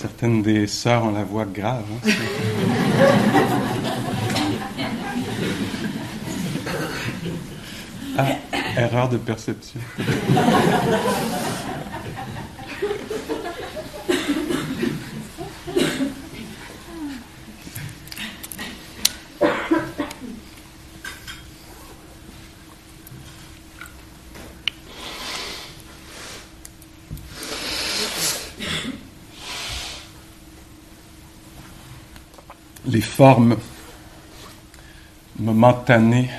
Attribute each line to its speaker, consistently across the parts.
Speaker 1: Certaines des sœurs ont la voix grave. Hein? ah, erreur de perception. Les formes momentanées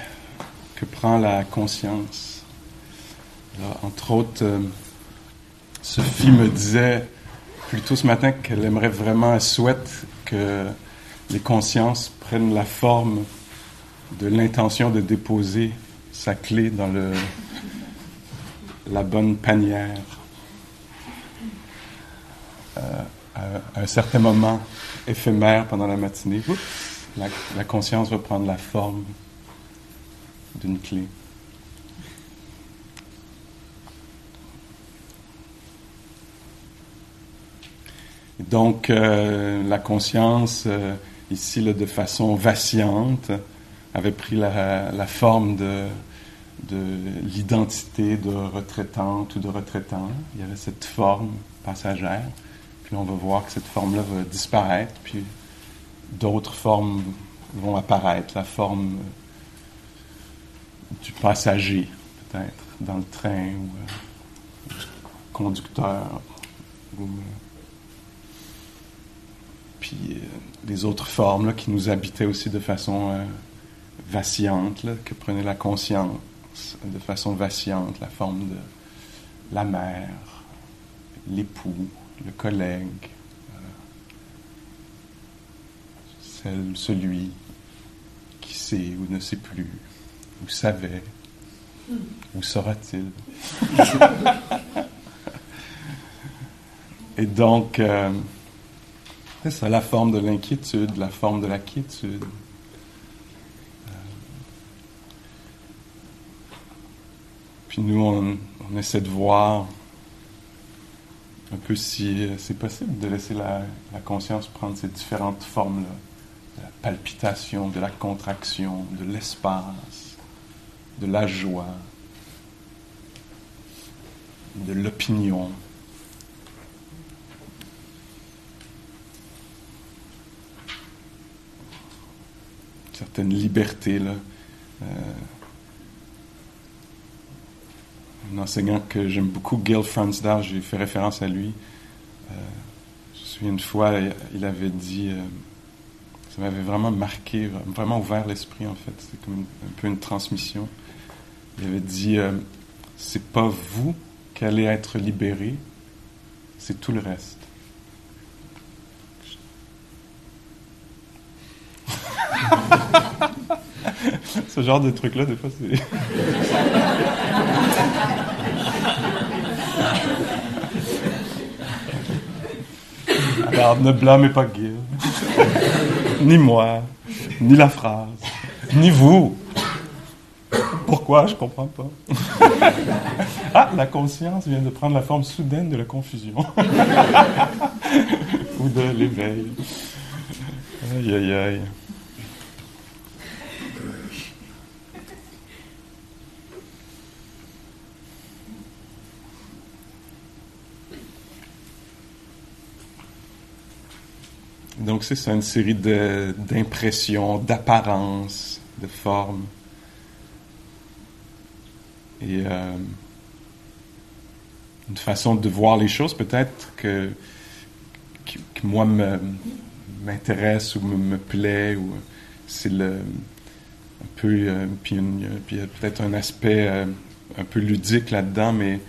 Speaker 1: que prend la conscience. entre autres, euh, Sophie me disait plutôt ce matin qu'elle aimerait vraiment, elle souhaite que les consciences prennent la forme de l'intention de déposer sa clé dans la bonne panière. Euh, à un certain moment éphémère pendant la matinée, la, conscience va prendre la forme d'une clé. Donc, euh, la conscience, euh, ici, de façon vacillante, avait pris la, forme de, de l'identité de retraitante ou de retraitant. Il y avait cette forme passagère. Puis on va voir que cette forme-là va disparaître, puis d'autres formes vont apparaître. La forme du passager, peut-être, dans le train, ou euh, conducteur, euh, puis euh, les autres formes qui nous habitaient aussi de façon vacillante, que prenait la conscience de façon vacillante, la forme de la mère, l'époux, le collègue, celle, celui qui sait ou ne sait plus, ou savait, ou saura-t-il. Et donc, euh, c'est ça la forme de l'inquiétude, la forme de la quiétude. Euh, puis nous, on essaie de voir un peu si euh, c'est possible de laisser la, conscience prendre ces différentes formes-là, de la palpitation, de la contraction, de l'espace, de la joie, de l'opinion. Certaines libertés, là. Euh, un enseignant que j'aime beaucoup, Gil Fransdar, j'ai fait référence à lui. Euh, je me souviens une fois, il avait dit, euh, ça m'avait vraiment marqué, vraiment ouvert l'esprit en fait. C'était comme un peu une transmission. Il avait dit, euh, c'est pas vous qui allez être libéré, c'est tout le reste. Ce genre de truc-là, des fois, c'est. Ne blâmez pas Gil, ni moi, ni la phrase, ni vous. Pourquoi Je comprends pas. ah, la conscience vient de prendre la forme soudaine de la confusion ou de l'éveil. Aïe, aïe, aïe. Donc, c'est une série d'impressions, d'apparences, de formes. Et euh, une façon de voir les choses, peut-être, que, que, moi m'intéresse ou me, plaît, ou c'est le un peu, euh, puis, il y a peut-être un aspect euh, un peu ludique là-dedans, mais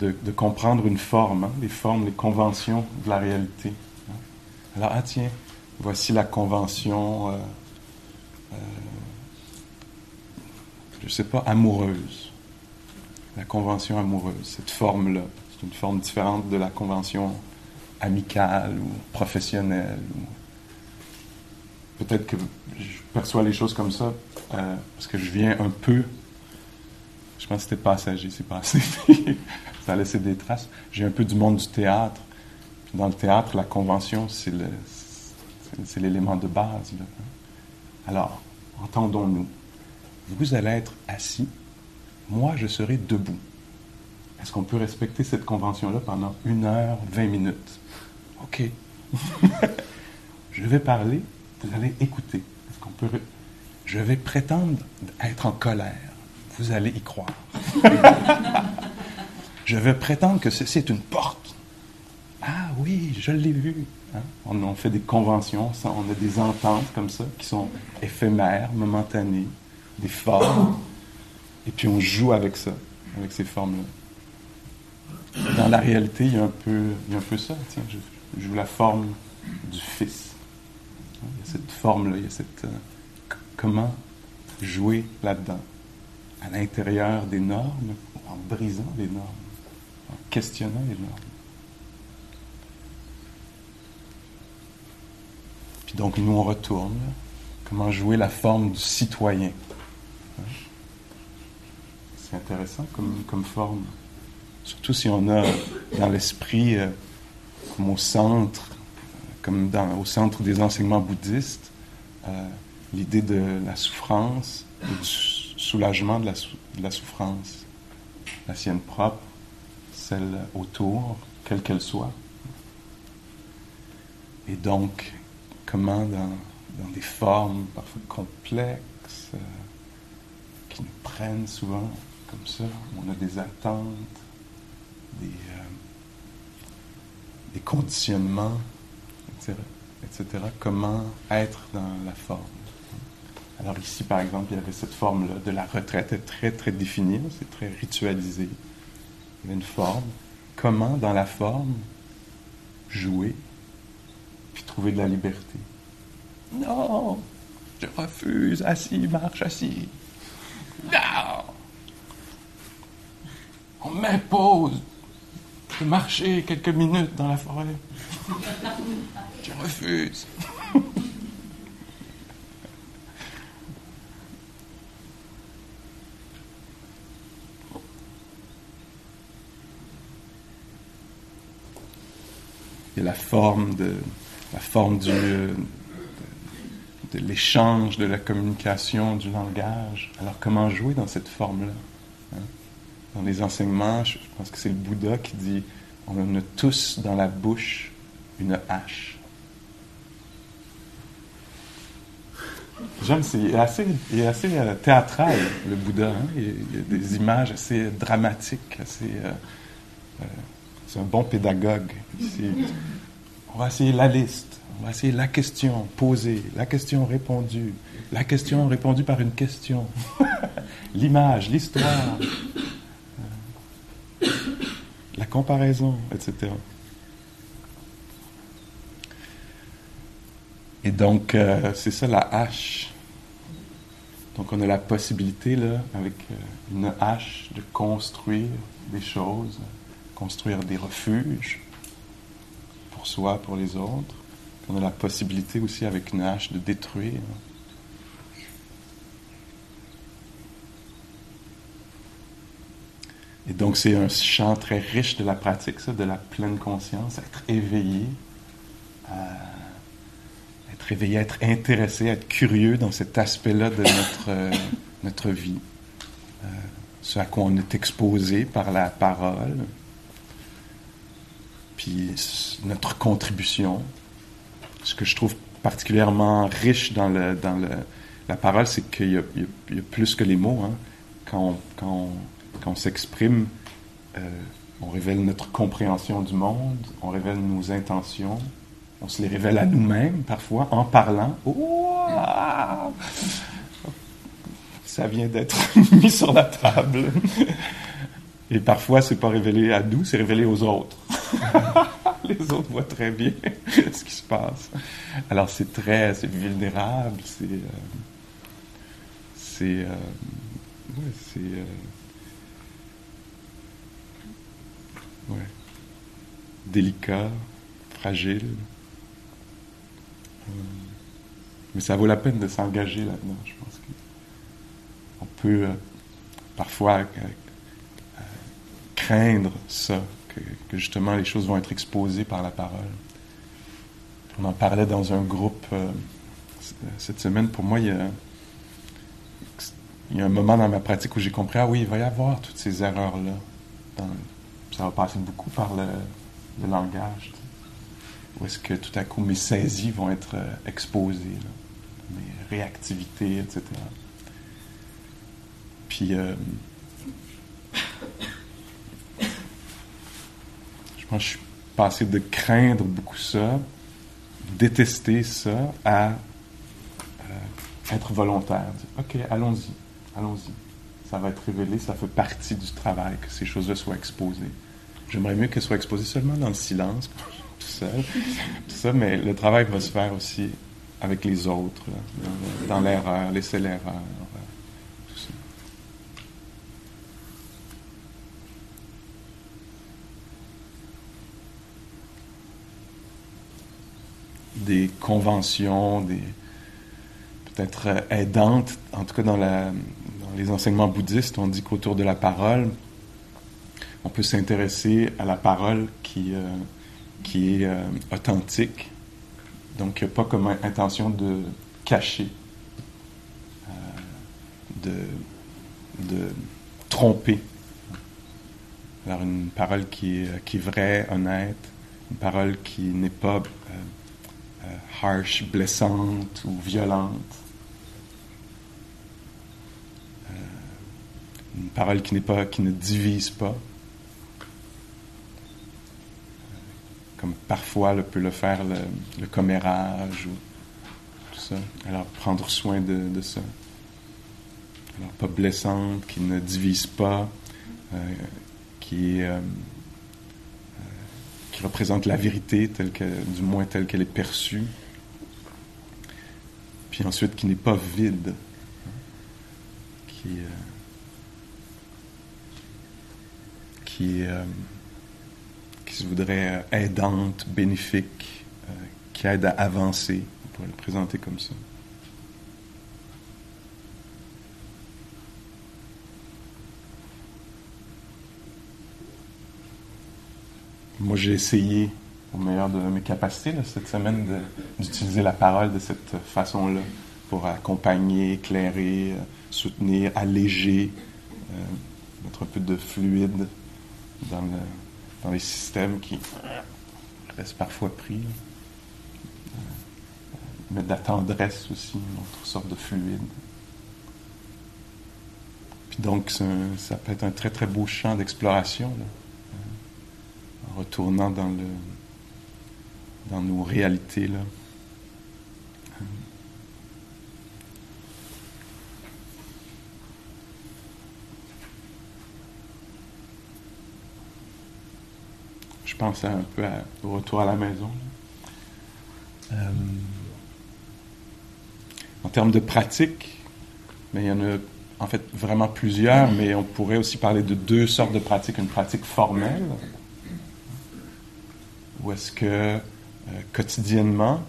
Speaker 1: de, comprendre une forme, hein, les formes, les conventions de la réalité. Alors, ah tiens, voici la convention, euh, euh, je ne sais pas, amoureuse. La convention amoureuse, cette forme-là. C'est une forme différente de la convention amicale ou professionnelle. Peut-être que je perçois les choses comme ça euh, parce que je viens un peu. Je pense que c'était passager, c'est passé. ça a laissé des traces. J'ai un peu du monde du théâtre dans le théâtre, la convention, c'est l'élément de base. Alors, entendons-nous. Vous allez être assis, moi je serai debout. Est-ce qu'on peut respecter cette convention-là pendant une heure, vingt minutes? OK. je vais parler, vous allez écouter. Est-ce qu'on peut. Je vais prétendre être en colère. Vous allez y croire. je vais prétendre que ceci est une porte. Oui, je l'ai vu. Hein? On, fait des conventions, on a des ententes comme ça qui sont éphémères, momentanées, des formes. Et puis on joue avec ça, avec ces formes-là. Dans la réalité, il y a un peu, il y a un peu ça. Tiens, je, joue la forme du Fils. Il y a cette forme-là, il y a cette. Euh, comment jouer là-dedans, à l'intérieur des normes, en brisant les normes, en questionnant les normes. Puis donc, nous, on retourne. Comment jouer la forme du citoyen. C'est intéressant comme, comme forme. Surtout si on a dans l'esprit, euh, comme au centre, comme au centre des enseignements bouddhistes, euh, l'idée de la souffrance du soulagement de la, de la souffrance. La sienne propre, celle autour, quelle qu'elle soit. Et donc, comment dans, des formes parfois complexes, euh, qui nous prennent souvent comme ça, on a des attentes, des, euh, conditionnements, etc., etc., comment être dans la forme? Alors ici, par exemple, il y avait cette forme-là de la retraite, très, très définie, c'est très ritualisé. Il y avait une forme. Comment, dans la forme, jouer? Trouver de la liberté. Non, je refuse, assis, marche, assis. Non, on m'impose de marcher quelques minutes dans la forêt. Je refuse. Il y a la forme de la forme de, l'échange, de la communication, du langage. Alors comment jouer dans cette forme-là hein? Dans les enseignements, je pense que c'est le Bouddha qui dit on a tous dans la bouche une hache. J'aime, c'est assez, il euh, théâtral, le Bouddha. Hein? Il, y a des images assez dramatiques. Euh, euh, c'est un bon pédagogue. On va essayer la liste, on va essayer la question posée, la question répondue, la question répondue par une question, l'image, l'histoire, euh, la comparaison, etc. Et donc, euh, c'est ça la hache. Donc, on a la possibilité, là, avec euh, une hache, de construire des choses, construire des refuges, soi, pour les autres. On a la possibilité aussi avec une hache de détruire. Et donc c'est un champ très riche de la pratique, ça, de la pleine conscience, être éveillé, euh, être éveillé, être intéressé, être curieux dans cet aspect-là de notre, notre vie, euh, ce à quoi on est exposé par la parole, notre contribution. Ce que je trouve particulièrement riche dans, la parole, c'est qu'il y, a plus que les mots. Hein. Quand, on, quand, quand, on, s'exprime, euh, on révèle notre compréhension du monde, on révèle nos intentions, on se les révèle à nous-mêmes parfois en parlant. Ça vient d'être mis sur la table. Et parfois, c'est pas révélé à nous, c'est révélé aux autres. les autres voient très bien ce qui se passe. Alors c'est très, c'est vulnérable, c'est, euh, c'est, euh, euh, ouais, délicat, fragile. mais ça vaut la peine de s'engager là-dedans. Je pense qu'on peut parfois craindre ça, que justement les choses vont être exposées par la parole. On en parlait dans un groupe euh, cette semaine. Pour moi, il y, a, un moment dans ma pratique où j'ai compris, ah oui, il va y avoir toutes ces erreurs-là. Ça va passer beaucoup par le, langage. Où est-ce que tout à coup mes saisies vont être euh, exposées, mes réactivités, etc. Puis, euh, je suis passé de craindre beaucoup ça, détester ça, à euh, être volontaire. OK, allons-y, allons-y. Ça va être révélé, ça fait partie du travail que ces choses-là soient exposées. J'aimerais mieux qu'elles soient exposées seulement dans le silence, tout seul, tout ça, mais le travail va se faire aussi avec les autres, dans l'erreur, laisser l'erreur. Des conventions, des peut-être euh, aidantes, en tout cas dans, les enseignements bouddhistes, on dit qu'autour de la parole, on peut s'intéresser à la parole qui, euh, qui est euh, authentique, donc pas comme intention de cacher, de, de tromper. Alors une parole qui qui est vraie, honnête, une parole qui n'est pas euh, harsh, blessante ou violente. Euh, une parole qui, n'est pas, qui ne divise pas. Comme parfois le peut le faire le, commérage ou tout ça. Alors prendre soin de, ça. Alors pas blessante, qui ne divise pas, euh, qui est qui représente la vérité, telle que, du moins telle qu'elle est perçue. Puis ensuite, qui n'est pas vide, qui, euh, euh, se voudrait aidante, bénéfique, euh, qui aide à avancer. On pourrait le présenter comme ça. Moi, j'ai essayé, au meilleur de mes capacités, cette semaine, d'utiliser la parole de cette façon-là pour accompagner, éclairer, euh, soutenir, alléger, euh, mettre un peu de fluide dans, le, dans les systèmes qui restent parfois pris. Euh, mettre de la tendresse aussi, une autre sorte de fluide. Puis donc, ça peut être un très très beau champ d'exploration retournant dans, le, dans nos réalités. Là. Je pense un peu au retour à la maison. Euh, en termes de pratique, mais il y en a en fait vraiment plusieurs, mais on pourrait aussi parler de deux sortes de pratiques. Une pratique formelle, ou est-ce que euh, quotidiennement,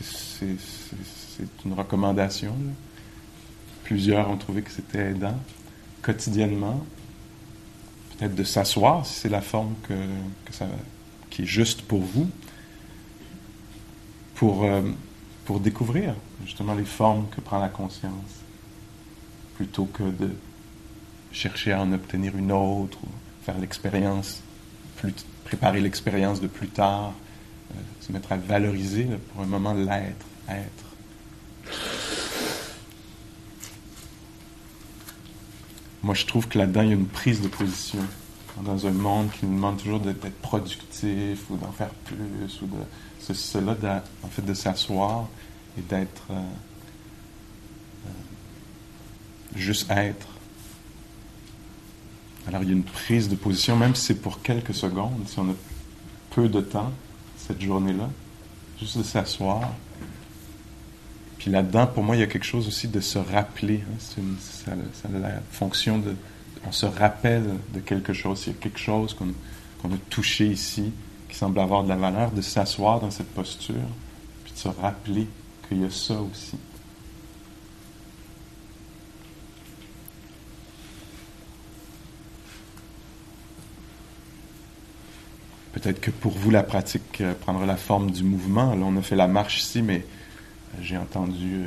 Speaker 1: c'est une recommandation, plusieurs ont trouvé que c'était aidant, quotidiennement, peut-être de s'asseoir si c'est la forme que, ça, qui est juste pour vous, pour, euh, pour découvrir justement les formes que prend la conscience, plutôt que de chercher à en obtenir une autre ou faire l'expérience plus préparer l'expérience de plus tard, euh, se mettre à valoriser pour un moment l'être, être. Moi, je trouve que là-dedans, il y a une prise de position. Dans un monde qui nous demande toujours d'être productif ou d'en faire plus ou de cela, en fait, de s'asseoir et d'être euh, euh, juste être alors il y a une prise de position, même si c'est pour quelques secondes, si on a peu de temps cette journée-là, juste de s'asseoir. Puis là-dedans, pour moi, il y a quelque chose aussi de se rappeler. Hein. ça, a la fonction de... On se rappelle de quelque chose. Il y a quelque chose qu'on a touché ici, qui semble avoir de la valeur, de s'asseoir dans cette posture, puis de se rappeler qu'il y a ça aussi. Peut-être que pour vous, la pratique euh, prendra la forme du mouvement. Là, on a fait la marche ici, mais j'ai entendu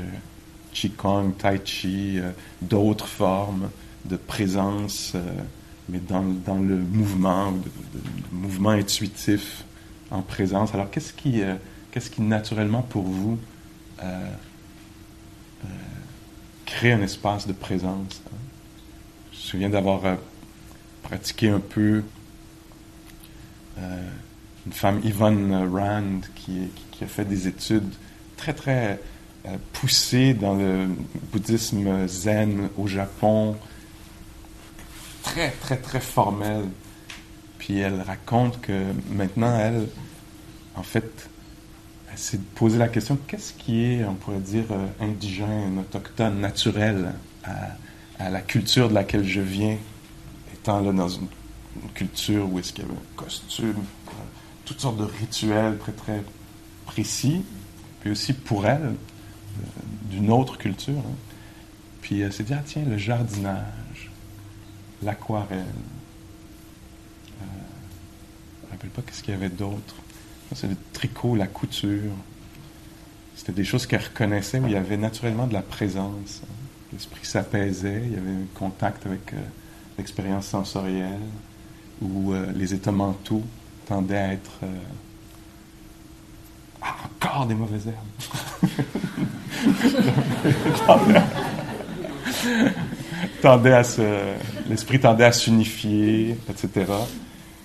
Speaker 1: Qigong, Tai Chi, d'autres formes de présence, mais dans, dans, le mouvement, de, mouvement intuitif en présence. Alors, qu'est-ce qui, qu'est-ce qui naturellement pour vous crée un espace de présence? Hein? Je me souviens d'avoir pratiqué un peu euh, une femme, Yvonne Rand, qui, a fait des études très, très euh, poussées dans le bouddhisme zen au Japon, très, très, très formel. Puis elle raconte que maintenant, elle, en fait, elle s'est posé la question qu'est-ce qui est, on pourrait dire, euh, indigène, autochtone, naturel à la culture de laquelle je viens, étant là dans une une culture où est-ce qu'il y avait un costume, toutes sortes de rituels très très précis, puis aussi pour elle, euh, d'une autre culture. Hein. Puis elle s'est dit, ah tiens, le jardinage, l'aquarelle. Euh, je ne me rappelle pas qu'est-ce qu'il y avait d'autre. C'est le tricot, la couture. C'était des choses qu'elle reconnaissait où il y avait naturellement de la présence. Hein. L'esprit s'apaisait, il y avait un contact avec euh, l'expérience sensorielle où euh, les états mentaux tendaient à être euh, ah, encore des mauvaises herbes. tendait à se, l'esprit tendait à s'unifier, etc.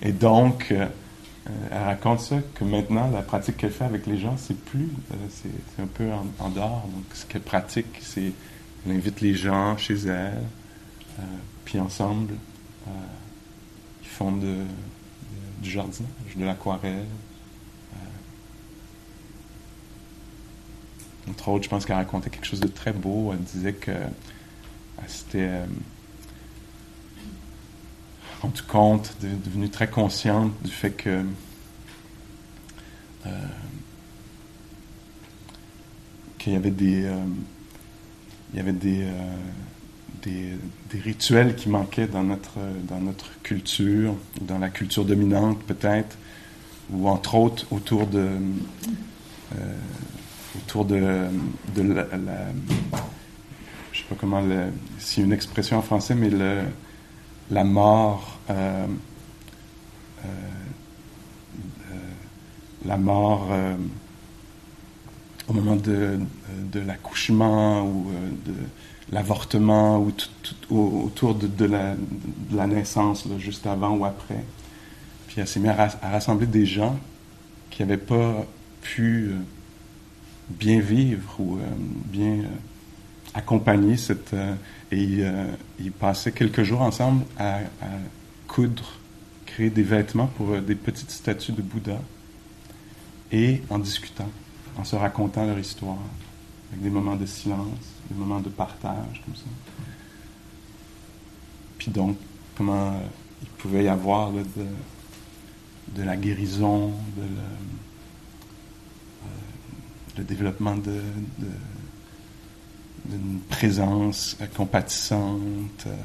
Speaker 1: Et donc, euh, elle raconte ça que maintenant, la pratique qu'elle fait avec les gens, c'est plus, c'est, un peu en, dehors. Donc, ce qu'elle pratique, c'est, elle invite les gens chez elle, puis ensemble, font de, du jardinage, de l'aquarelle. Euh, entre autres, je pense qu'elle racontait quelque chose de très beau. Elle disait que elle s'était euh, rendue compte, devenue très consciente du fait que euh, qu'il y avait des il y avait des des, rituels qui manquaient dans notre, dans notre culture, dans la culture dominante peut-être, ou entre autres autour de, euh, autour de, de la, je sais pas comment, c'est une expression en français, mais le, la mort, euh, euh, la mort au moment de, de l'accouchement ou de l'avortement ou autour de, la, naissance, juste avant ou après. Puis elle s'est mise à, rassembler des gens qui n'avaient pas pu euh, bien vivre ou euh, bien euh, accompagner cette... et ils passaient quelques jours ensemble à, coudre, créer des vêtements pour des petites statues de Bouddha et en discutant, en se racontant leur histoire, avec des moments de silence des moments de partage comme ça. Puis donc, comment il pouvait y avoir de, la guérison, euh, le développement d'une présence compatissante. Euh,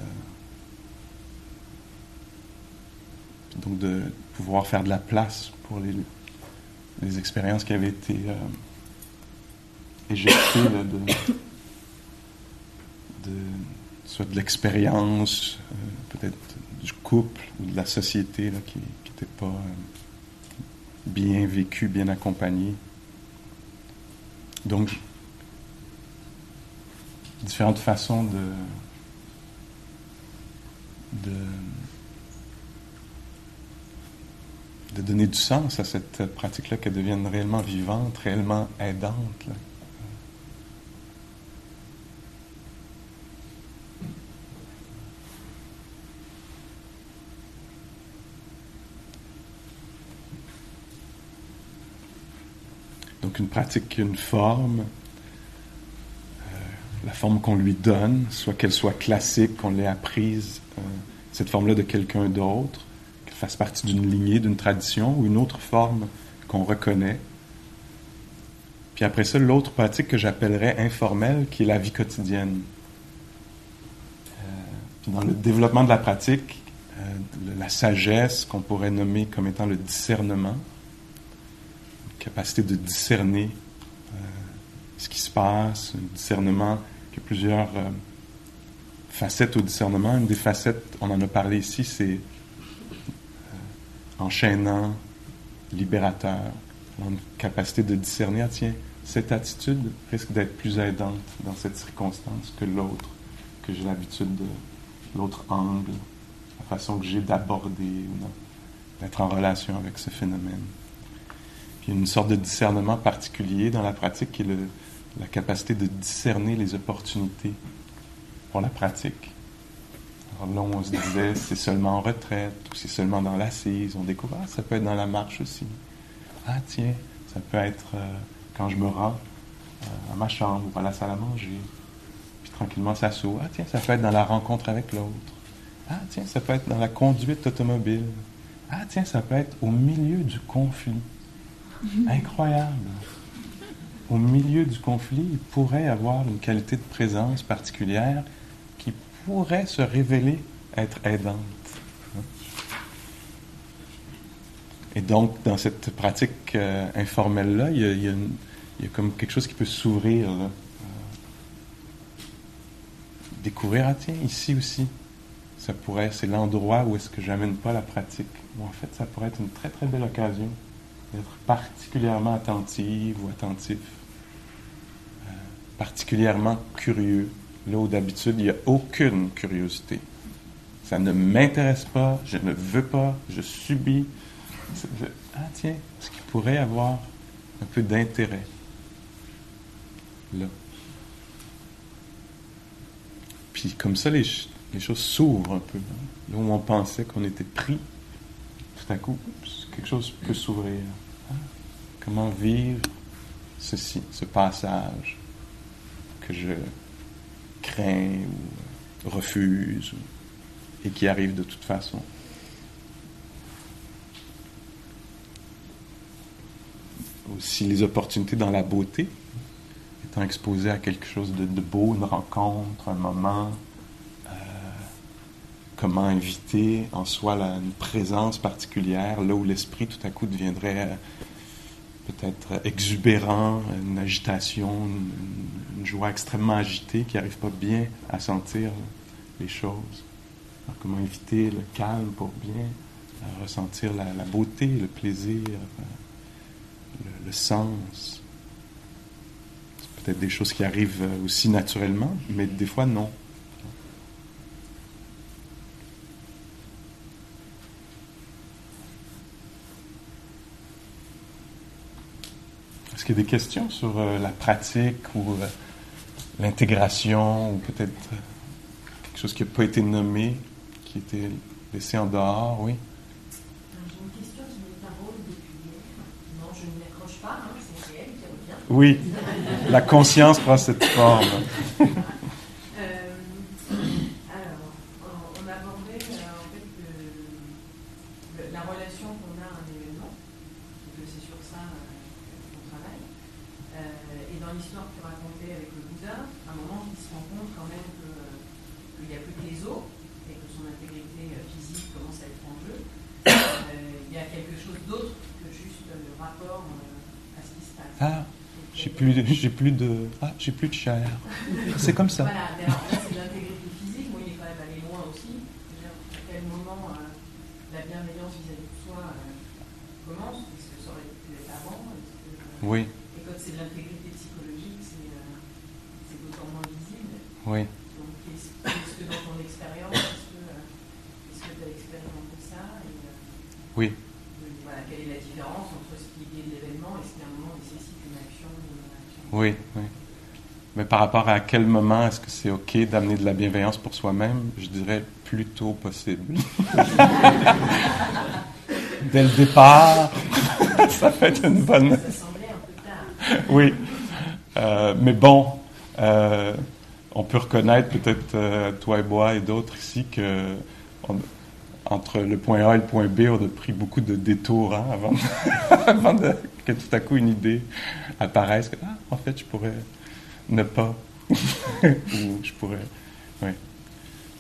Speaker 1: donc de pouvoir faire de la place pour les, les expériences qui avaient été euh, éjectées de, soit de l'expérience, euh, peut-être du couple ou de la société qui n'était pas euh, bien vécu, bien accompagné. Donc, différentes façons de donner du sens à cette pratique-là, qu'elle devienne réellement vivante, réellement aidante. Une pratique qui une forme, euh, la forme qu'on lui donne, soit qu'elle soit classique, qu'on l'ait apprise, euh, cette forme-là de quelqu'un d'autre, qu'elle fasse partie d'une lignée, d'une tradition, ou une autre forme qu'on reconnaît. Puis après ça, l'autre pratique que j'appellerais informelle, qui est la vie quotidienne. Euh, dans le développement de la pratique, la sagesse qu'on pourrait nommer comme étant le discernement, capacité de discerner ce qui se passe, un discernement qui a plusieurs facettes au discernement. Une des facettes, on en a parlé ici, c'est enchaînant, libérateur, une capacité de discerner, ah, tiens, cette attitude risque d'être plus aidante dans cette circonstance que l'autre, que j'ai l'habitude de l'autre angle, la façon que j'ai d'aborder ou d'être en relation avec ce phénomène. Il y a une sorte de discernement particulier dans la pratique qui est la capacité de discerner les opportunités pour la pratique. Alors là, on se disait, c'est seulement en retraite, ou c'est seulement dans l'assise. On découvre, ah, ça peut être dans la marche aussi. Ah, tiens, ça peut être euh, quand je me rends euh, à ma chambre ou à la salle à manger. Puis tranquillement, ça s'ouvre. Ah, tiens, ça peut être dans la rencontre avec l'autre. Ah, tiens, ça peut être dans la conduite automobile. Ah, tiens, ça peut être au milieu du conflit. Incroyable. Au milieu du conflit, il pourrait avoir une qualité de présence particulière qui pourrait se révéler être aidante. Et donc, dans cette pratique euh, informelle-là, il, y, a, comme quelque chose qui peut s'ouvrir. Euh, découvrir, ah tiens, ici aussi, ça pourrait, c'est l'endroit où est-ce que j'amène pas la pratique. en fait, ça pourrait être une très très belle occasion d'être particulièrement attentive ou attentif, euh, particulièrement curieux, là où d'habitude il n'y a aucune curiosité. Ça ne m'intéresse pas, je ne veux pas, je subis, ah tiens, ce qui pourrait avoir un peu d'intérêt là? Puis comme ça, les, choses s'ouvrent un peu. Hein. Là où on pensait qu'on était pris, tout à coup, quelque chose peut s'ouvrir. Hein? Comment vivre ceci, ce passage que je crains ou refuse et qui arrive de toute façon? aussi les opportunités dans la beauté, étant exposé à quelque chose de, beau, une rencontre, un moment, comment inviter en soi une présence particulière, là où l'esprit tout à coup deviendrait euh, peut-être exubérant, une agitation, une, joie extrêmement agitée qui n'arrive pas bien à sentir les choses. comment inviter le calme pour bien euh, ressentir la, beauté, le plaisir le, sens. C'est peut-être des choses qui arrivent euh, aussi naturellement, mais des fois non. Est-ce qu'il y a des questions sur euh, la pratique ou euh, l'intégration ou peut-être quelque chose qui n'a pas été nommé, qui été laissé en dehors, oui? Oui, la conscience prend cette forme.
Speaker 2: Euh, alors, on abordait euh, en fait la relation qu'on a à un événement, c'est sur ça qu'on travaille. Euh, et dans l'histoire que tu racontais avec le Bouddha, à un moment, il se rend compte quand même qu'il n'y a plus que les os et que son intégrité physique commence à être en jeu. Il y a quelque chose d'autre que juste le rapport à ce qui se passe.
Speaker 1: Ah. J'ai plus, j'ai plus de, ah, j'ai plus de chair. C'est comme ça.
Speaker 2: Voilà, mais alors c'est l'intégrité physique. Moi, il est quand même allé loin aussi. à quel moment euh, la bienveillance vis-à-vis de soi euh, commence? Est-ce que ça aurait pu être avant
Speaker 1: euh, Oui.
Speaker 2: Et quand c'est de l'intégrité psychologique, c'est, c'est d'autant moins visible.
Speaker 1: Oui.
Speaker 2: Donc, est-ce, que dans ton expérience, est-ce que, que tu as expérimenté ça? Et,
Speaker 1: Oui.
Speaker 2: Voilà, quelle est la différence entre ce qui est de l'événement et ce qui, à un moment, nécessite une action?
Speaker 1: Oui, oui. Mais par rapport à quel moment est-ce que c'est OK d'amener de la bienveillance pour soi-même, je dirais plutôt possible. Dès le départ, ça fait une bonne.
Speaker 2: Ça semblait un peu tard.
Speaker 1: Oui. Euh, mais bon, euh, on peut reconnaître peut-être euh, toi et moi et d'autres ici que entre le point A et le point B, on a pris beaucoup de détours hein, avant, avant de, que tout à coup une idée apparaisse. Que, ah, en fait, je pourrais ne pas. Ou je pourrais. Oui.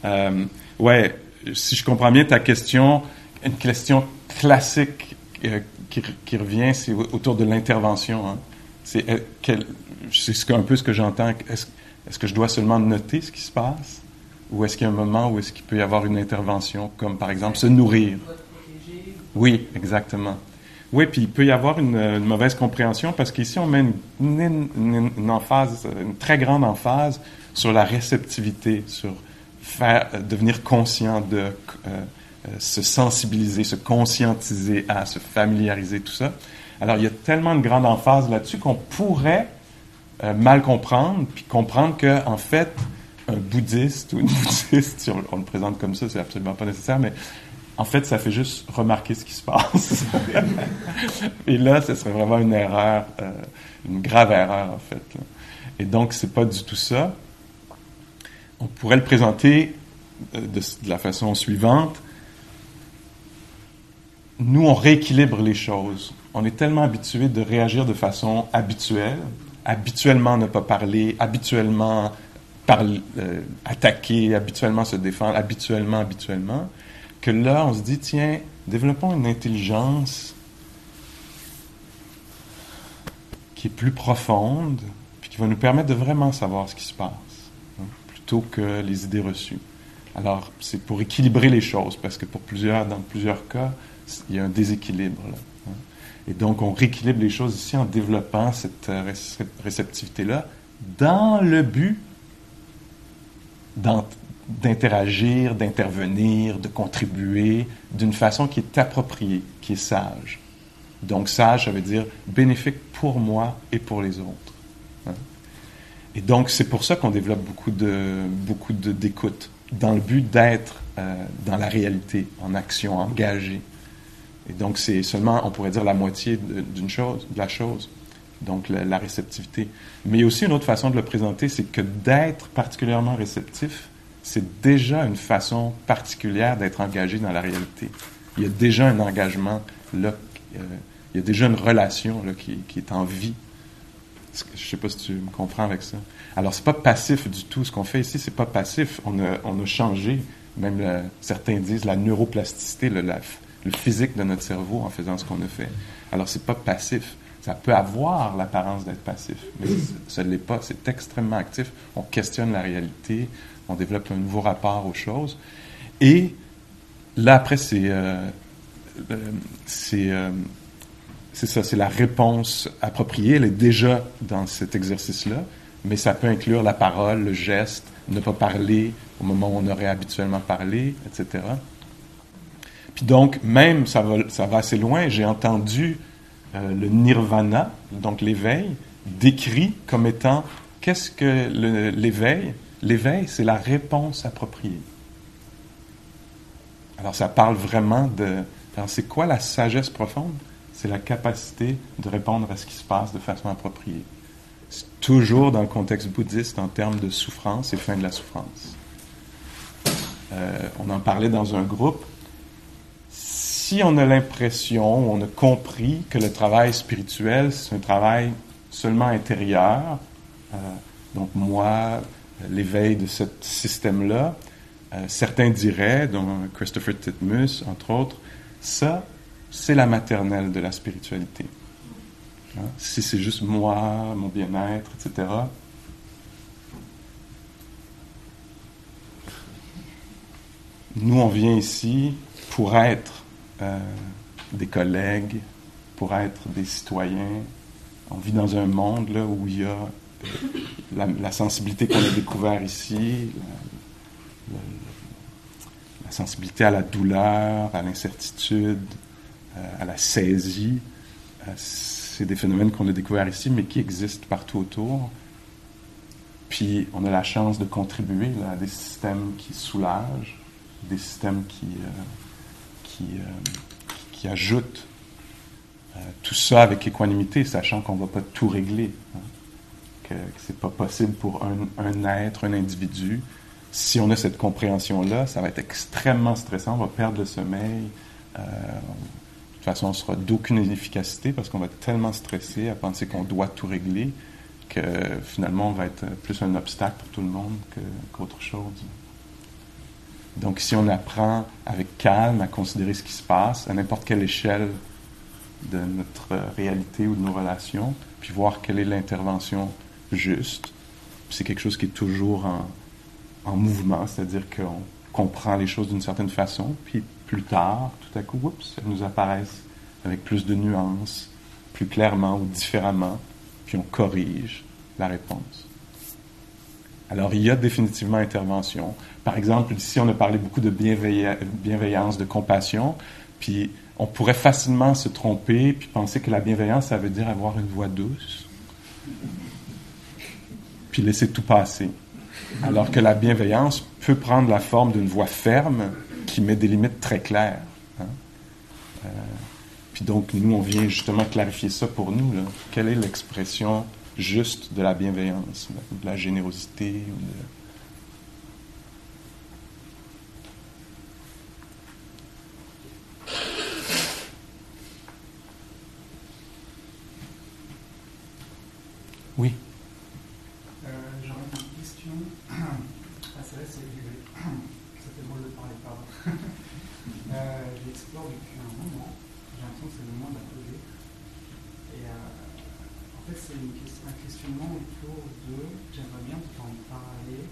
Speaker 1: Euh, ouais, si je comprends bien ta question, une question classique euh, qui, qui, revient, c'est autour de l'intervention. Hein. C'est euh, un peu ce que j'entends. Est-ce est que je dois seulement noter ce qui se passe? Ou est-ce qu'il y a un moment où est-ce qu'il peut y avoir une intervention, comme par exemple se nourrir? Oui, exactement. Oui, puis il peut y avoir une, mauvaise compréhension parce qu'ici on met une, une, une très grande emphase sur la réceptivité, sur faire, devenir conscient de euh, euh, se sensibiliser, se conscientiser à, se familiariser, tout ça. Alors il y a tellement de grande emphase là-dessus qu'on pourrait euh, mal comprendre, puis comprendre que en fait un bouddhiste ou une bouddhiste, si on, le présente comme ça, c'est absolument pas nécessaire, mais en fait, ça fait juste remarquer ce qui se passe. Et là, ce serait vraiment une erreur, euh, une grave erreur, en fait. Et donc, c'est pas du tout ça. On pourrait le présenter euh, de, la façon suivante. Nous, on rééquilibre les choses. On est tellement habitué de réagir de façon habituelle, habituellement ne pas parler, habituellement euh, attaquer, habituellement se défendre, habituellement, habituellement, que là, on se dit, tiens, développons une intelligence qui est plus profonde, puis qui va nous permettre de vraiment savoir ce qui se passe, hein, plutôt que les idées reçues. Alors, c'est pour équilibrer les choses, parce que pour plusieurs, dans plusieurs cas, il y a un déséquilibre. Hein. Et donc, on rééquilibre les choses ici en développant cette euh, réceptivité-là dans le but d'interagir, d'intervenir, de contribuer d'une façon qui est appropriée, qui est sage. Donc sage, ça veut dire bénéfique pour moi et pour les autres. Hein. Et donc c'est pour ça qu'on développe beaucoup de beaucoup d'écoute dans le but d'être euh, dans la réalité, en action, engagé. Et donc c'est seulement, on pourrait dire, la moitié d'une chose, de la chose donc la, réceptivité. Mais il y a aussi une autre façon de le présenter, c'est que d'être particulièrement réceptif, c'est déjà une façon particulière d'être engagé dans la réalité. Il y a déjà un engagement là, euh, il y a déjà une relation là, qui, est en vie. Je ne sais pas si tu me comprends avec ça. Alors, c'est pas passif du tout. Ce qu'on fait ici, c'est pas passif. On a, changé, même certains disent, la neuroplasticité, le, physique de notre cerveau en faisant ce qu'on a fait. Alors, c'est pas passif ça peut avoir l'apparence d'être passif, mais ce ne l'est pas. C'est extrêmement actif. On questionne la réalité, on développe un nouveau rapport aux choses. Et là, après, c'est euh, euh, euh, c'est ça, c'est la réponse appropriée. Elle est déjà dans cet exercice-là, mais ça peut inclure la parole, le geste, ne pas parler au moment où on aurait habituellement parlé, etc. Puis donc, même, ça va, assez loin. J'ai entendu le nirvana, donc l'éveil, décrit comme étant qu'est-ce que l'éveil? L'éveil, c'est la réponse appropriée. Alors ça parle vraiment de... Alors c'est quoi la sagesse profonde? C'est la capacité de répondre à ce qui se passe de façon appropriée. C'est toujours dans le contexte bouddhiste en termes de souffrance et fin de la souffrance. Euh, on en parlait dans un groupe si on a l'impression, on a compris que le travail spirituel, c'est un travail seulement intérieur, euh, donc moi, l'éveil de ce système-là, euh, certains diraient, dont Christopher Titmus, entre autres, ça, c'est la maternelle de la spiritualité. Hein? Si c'est juste moi, mon bien-être, etc. Nous, on vient ici pour être euh, des collègues, pour être des citoyens. On vit dans un monde là, où il y a euh, la, sensibilité qu'on a découvert ici, la, sensibilité à la douleur, à l'incertitude, euh, à la saisie. c'est des phénomènes qu'on a découverts ici, mais qui existent partout autour. Puis on a la chance de contribuer à des systèmes qui soulagent, des systèmes qui, qui, euh, qui ajoute euh, tout ça avec équanimité, sachant qu'on ne va pas tout régler. Hein. Que, ce n'est pas possible pour un, être, un individu. Si on a cette compréhension-là, ça va être extrêmement stressant, on va perdre le sommeil. Euh, de toute façon, on sera d'aucune efficacité parce qu'on va être tellement stressé à penser qu'on doit tout régler que finalement, on va être plus un obstacle pour tout le monde qu'autre chose. Donc, si on apprend avec calme à considérer ce qui se passe à n'importe quelle échelle de notre réalité ou de nos relations, puis voir quelle est l'intervention juste, c'est quelque chose qui est toujours en, en mouvement, c'est-à-dire qu'on comprend les choses d'une certaine façon, puis plus tard, tout à coup, oups, elles nous apparaissent avec plus de nuances, plus clairement ou différemment, puis on corrige la réponse. Alors, il y a définitivement intervention. Par exemple, ici, on a parlé beaucoup de bienveillance, de compassion, puis on pourrait facilement se tromper, puis penser que la bienveillance, ça veut dire avoir une voix douce, puis laisser tout passer. Alors que la bienveillance peut prendre la forme d'une voix ferme qui met des limites très claires. Hein. Euh, puis donc, nous, on vient justement clarifier ça pour nous. Quelle est l'expression juste de la bienveillance, de la générosité Oui.
Speaker 3: Euh, J'aurais une question. Ah, c'est vrai, c'est Ça fait drôle de parler, pardon. euh, J'explore depuis un moment. J'ai l'impression que c'est le moment de la poser. Et euh, en fait, c'est un questionnement autour de. J'aimerais bien t'en parler.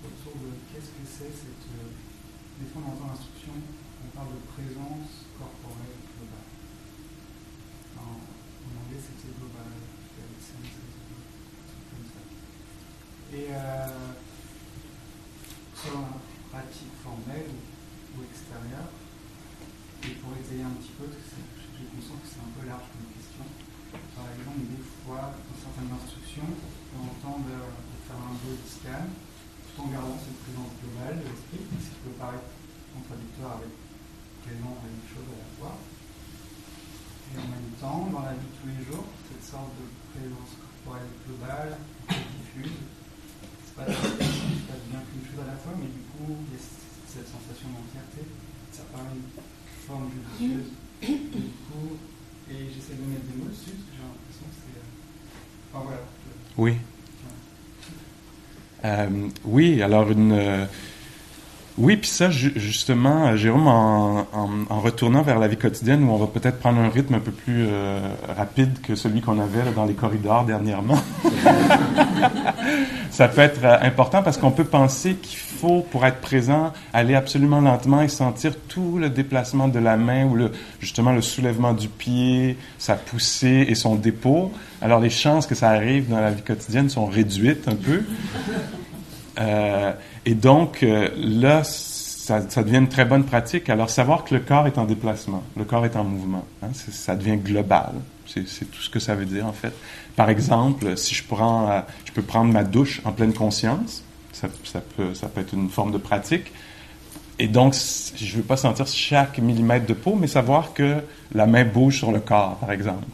Speaker 3: Autour de qu'est-ce que c'est cette. Euh, des fois, dans l'instruction, on parle de présence corporelle globale. En, en anglais, c'était global. Et euh, la pratique formelle ou, extérieure, et pour étayer un petit peu, parce que j'ai conscience que c'est un peu large comme question, par exemple, des fois, dans certaines instructions, on entend de, faire un body scan tout en gardant cette présence globale de l'esprit, ce qui peut paraître contradictoire avec quasiment la même chose à la fois. Et en même temps, dans la vie de tous les jours, cette sorte de présence corporelle globale, diffuse, pas, pas bien qu'une chose à la fois, mais du coup, il y a cette sensation d'entièreté. Ça paraît une forme judicieuse. Et du coup, et j'essaie de mettre des mots dessus, parce que j'ai l'impression que c'est. Euh, enfin voilà.
Speaker 1: Oui. Euh, oui, alors une. Oui, puis ça, justement, euh, Jérôme, en, en, retournant vers la vie quotidienne, où on va peut-être prendre un rythme un peu plus euh, rapide que celui qu'on avait dans les corridors dernièrement, ça peut être euh, important parce qu'on peut penser qu'il faut, pour être présent, aller absolument lentement et sentir tout le déplacement de la main ou justement le soulèvement du pied, sa poussée et son dépôt. Alors les chances que ça arrive dans la vie quotidienne sont réduites un peu. Euh, et donc, euh, là, ça, devient une très bonne pratique. Alors, savoir que le corps est en déplacement, le corps est en mouvement, hein, ça devient global. C'est tout ce que ça veut dire, en fait. Par exemple, si je prends, euh, je peux prendre ma douche en pleine conscience, ça, peut, être une forme de pratique. Et donc, je ne veux pas sentir chaque millimètre de peau, mais savoir que la main bouge sur le corps, par exemple.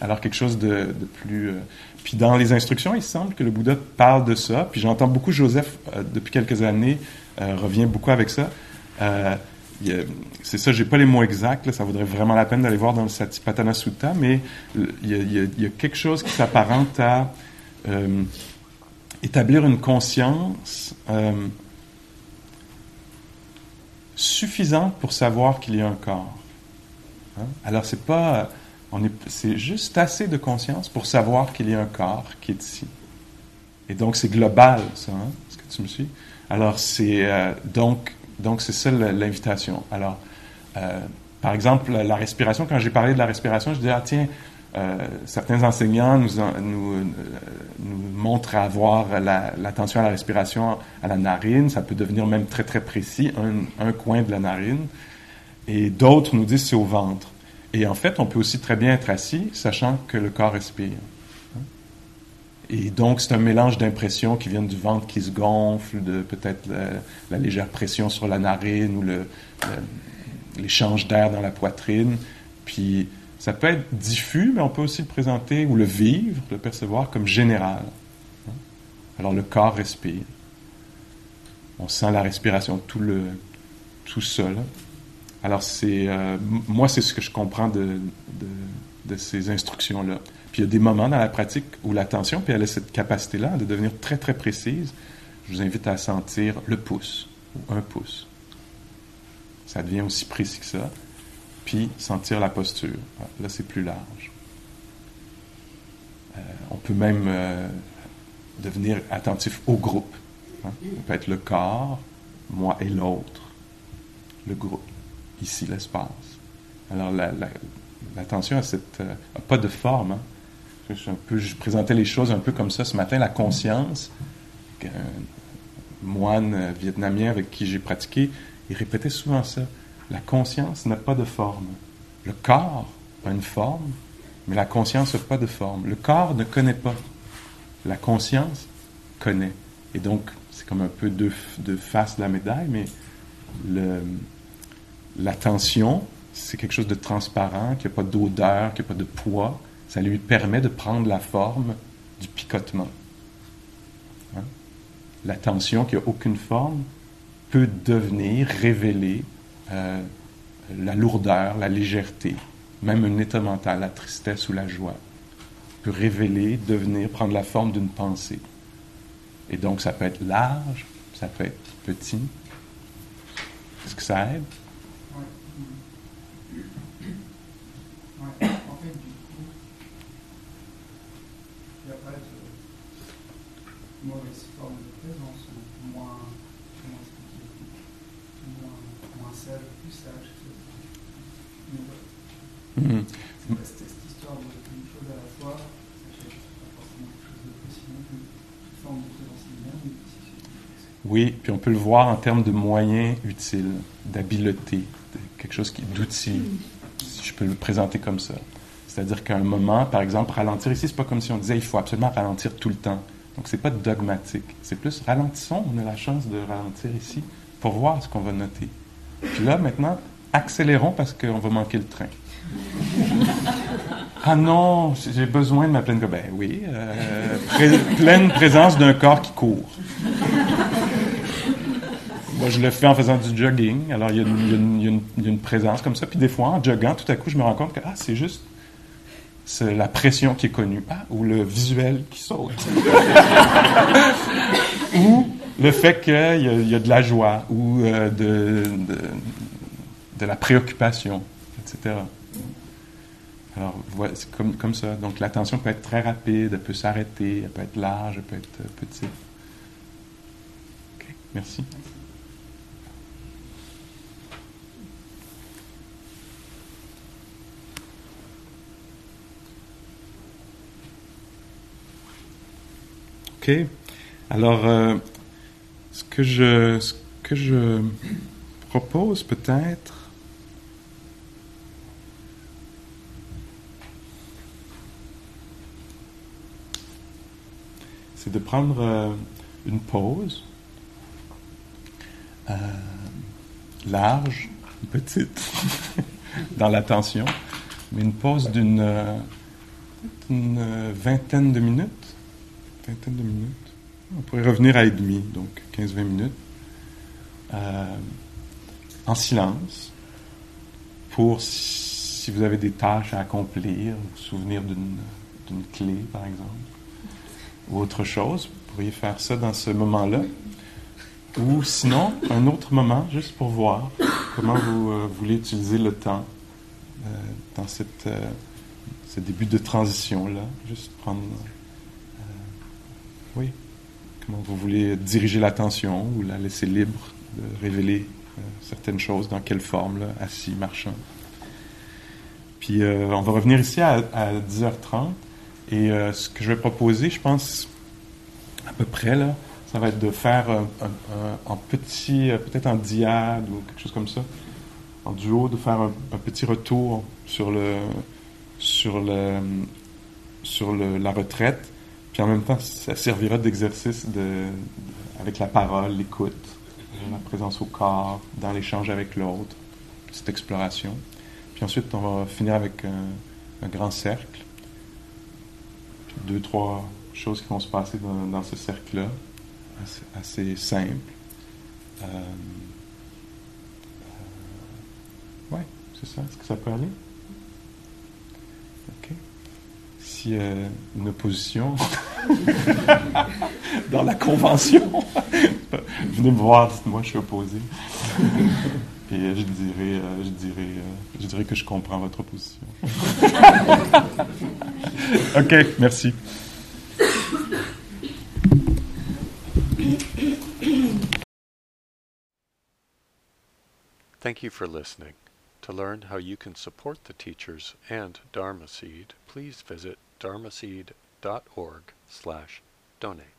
Speaker 1: Alors, quelque chose de, plus, puis dans les instructions, il semble que le Bouddha parle de ça. Puis j'entends beaucoup Joseph, euh, depuis quelques années, euh, revient beaucoup avec ça. Euh, c'est ça, j'ai pas les mots exacts, ça vaudrait vraiment la peine d'aller voir dans le Satipatthana Sutta, mais il y, a, quelque chose qui s'apparente à établir une conscience suffisante pour savoir qu'il y a un corps. Hein? Alors c'est pas c'est juste assez de conscience pour savoir qu'il y a un corps qui est ici. Et donc, c'est global, ça, hein? Est-ce que tu me suis? Alors, c'est euh, donc, donc c'est ça l'invitation. Alors, euh, par exemple, la respiration, quand j'ai parlé de la respiration, je disais, ah tiens, euh, certains enseignants nous, montrent à avoir l'attention à la respiration à la narine. Ça peut devenir même très, très précis, un coin de la narine. Et d'autres nous disent c'est au ventre. Et en fait, on peut aussi très bien être assis, sachant que le corps respire. Et donc, c'est un mélange d'impressions qui viennent du ventre qui se gonfle, de peut-être la, légère pression sur la narine ou l'échange d'air dans la poitrine. Puis, ça peut être diffus, mais on peut aussi le présenter ou le vivre, le percevoir comme général. Alors, le corps respire. On sent la respiration tout, le, tout seul. Alors, c'est euh, moi, c'est ce que je comprends de, ces instructions-là. Puis il y a des moments dans la pratique où l'attention, puis elle a cette capacité-là de devenir très, très précise. Je vous invite à sentir le pouce. ou un pouce. Ça devient aussi précis que ça. Puis sentir la posture. Là, c'est plus large. Euh, on peut même euh, devenir attentif au groupe. Hein. Peut être le corps, moi et l'autre, le groupe, ici l'espace. Alors l'attention la, la, à cette... Euh, pas de forme. Hein. Je, présentais les choses un peu comme ça ce matin, la conscience. Un moine vietnamien avec qui j'ai pratiqué, il répétait souvent ça. La conscience n'a pas de forme. Le corps a une forme, mais la conscience n'a pas de forme. Le corps ne connaît pas. La conscience connaît. Et donc, c'est comme un peu deux, faces de la médaille, mais l'attention, c'est quelque chose de transparent, qui n'a pas d'odeur, qui n'a pas de poids. Ça lui permet de prendre la forme du picotement. Hein? L'attention qui n'a aucune forme peut devenir, révéler euh, la lourdeur, la légèreté, même un état mental, la tristesse ou la joie, peut révéler, devenir, prendre la forme d'une pensée. Et donc, ça peut être large, ça peut être petit. Est-ce que ça aide?
Speaker 3: Oui. Ouais. En fait, du coup, il n'y a pas de mauvaise forme de présence ou moins, comment expliquer, moins, moins sage, plus sage. Humaine,
Speaker 1: oui, puis on peut le voir en termes de moyens utiles, d'habileté, quelque chose d'outil, si je peux le présenter comme ça. C'est-à-dire qu'à un moment, par exemple, ralentir ici, c'est pas comme si on disait il faut absolument ralentir tout le temps. Donc c'est pas dogmatique, c'est plus ralentissons, on a la chance de ralentir ici pour voir ce qu'on va noter. Puis là, maintenant, accélérons parce qu'on va manquer le train. Ah non, j'ai besoin de ma pleine... Ben oui, euh, pleine présence d'un corps qui court. Moi, je le fais en faisant du jogging. Alors, il y, a une, présence comme ça. Puis des fois, en joggant, tout à coup, je me rends compte que ah, c'est juste la pression qui est connue. Ah, ou le visuel qui saute. ou le fait qu'il y, a de la joie ou euh, de, la préoccupation, etc. Alors, comme, comme ça. Donc, l'attention peut être très rapide, elle peut s'arrêter, elle peut être large, elle peut être euh, petite. OK, merci. Alors, euh, ce, que je, ce que je propose peut-être, c'est de prendre euh, une pause euh, large, petite, dans l'attention, mais une pause d'une vingtaine de minutes vingtaine de minutes. On pourrait revenir à et demi, donc 15-20 minutes, euh, en silence, pour si vous avez des tâches à accomplir, vous souvenir d'une clé, par exemple, ou autre chose, vous pourriez faire ça dans ce moment-là. Ou sinon, un autre moment, juste pour voir comment vous euh, voulez utiliser le temps euh, dans cette, ce début de transition-là. Juste prendre oui. Comment vous voulez diriger l'attention ou la laisser libre de révéler euh, certaines choses, dans quelle forme, là, assis, marchant. Puis euh, on va revenir ici à, 10h30. Et euh, ce que je vais proposer, je pense, à peu près, là, ça va être de faire en petit, peut-être en diade ou quelque chose comme ça, en duo, de faire un, petit retour sur le sur le sur la retraite puis en même temps, ça servira d'exercice de, avec la parole, l'écoute, la présence au corps, dans l'échange avec l'autre, cette exploration. Puis ensuite, on va finir avec un, grand cercle. Deux, trois choses qui vont se passer dans, ce cercle-là, assez, simple. Euh, euh, ouais, c'est ça. Est-ce que ça peut aller? Euh, une opposition dans la convention. venez me voir, dites-moi, je suis opposé. Et je dirais, je dirais, je dirais que je comprends votre position. ok, merci.
Speaker 4: Thank you for listening. To learn how you can support the teachers and Dharma Seed, please visit dharmaseed.org slash donate.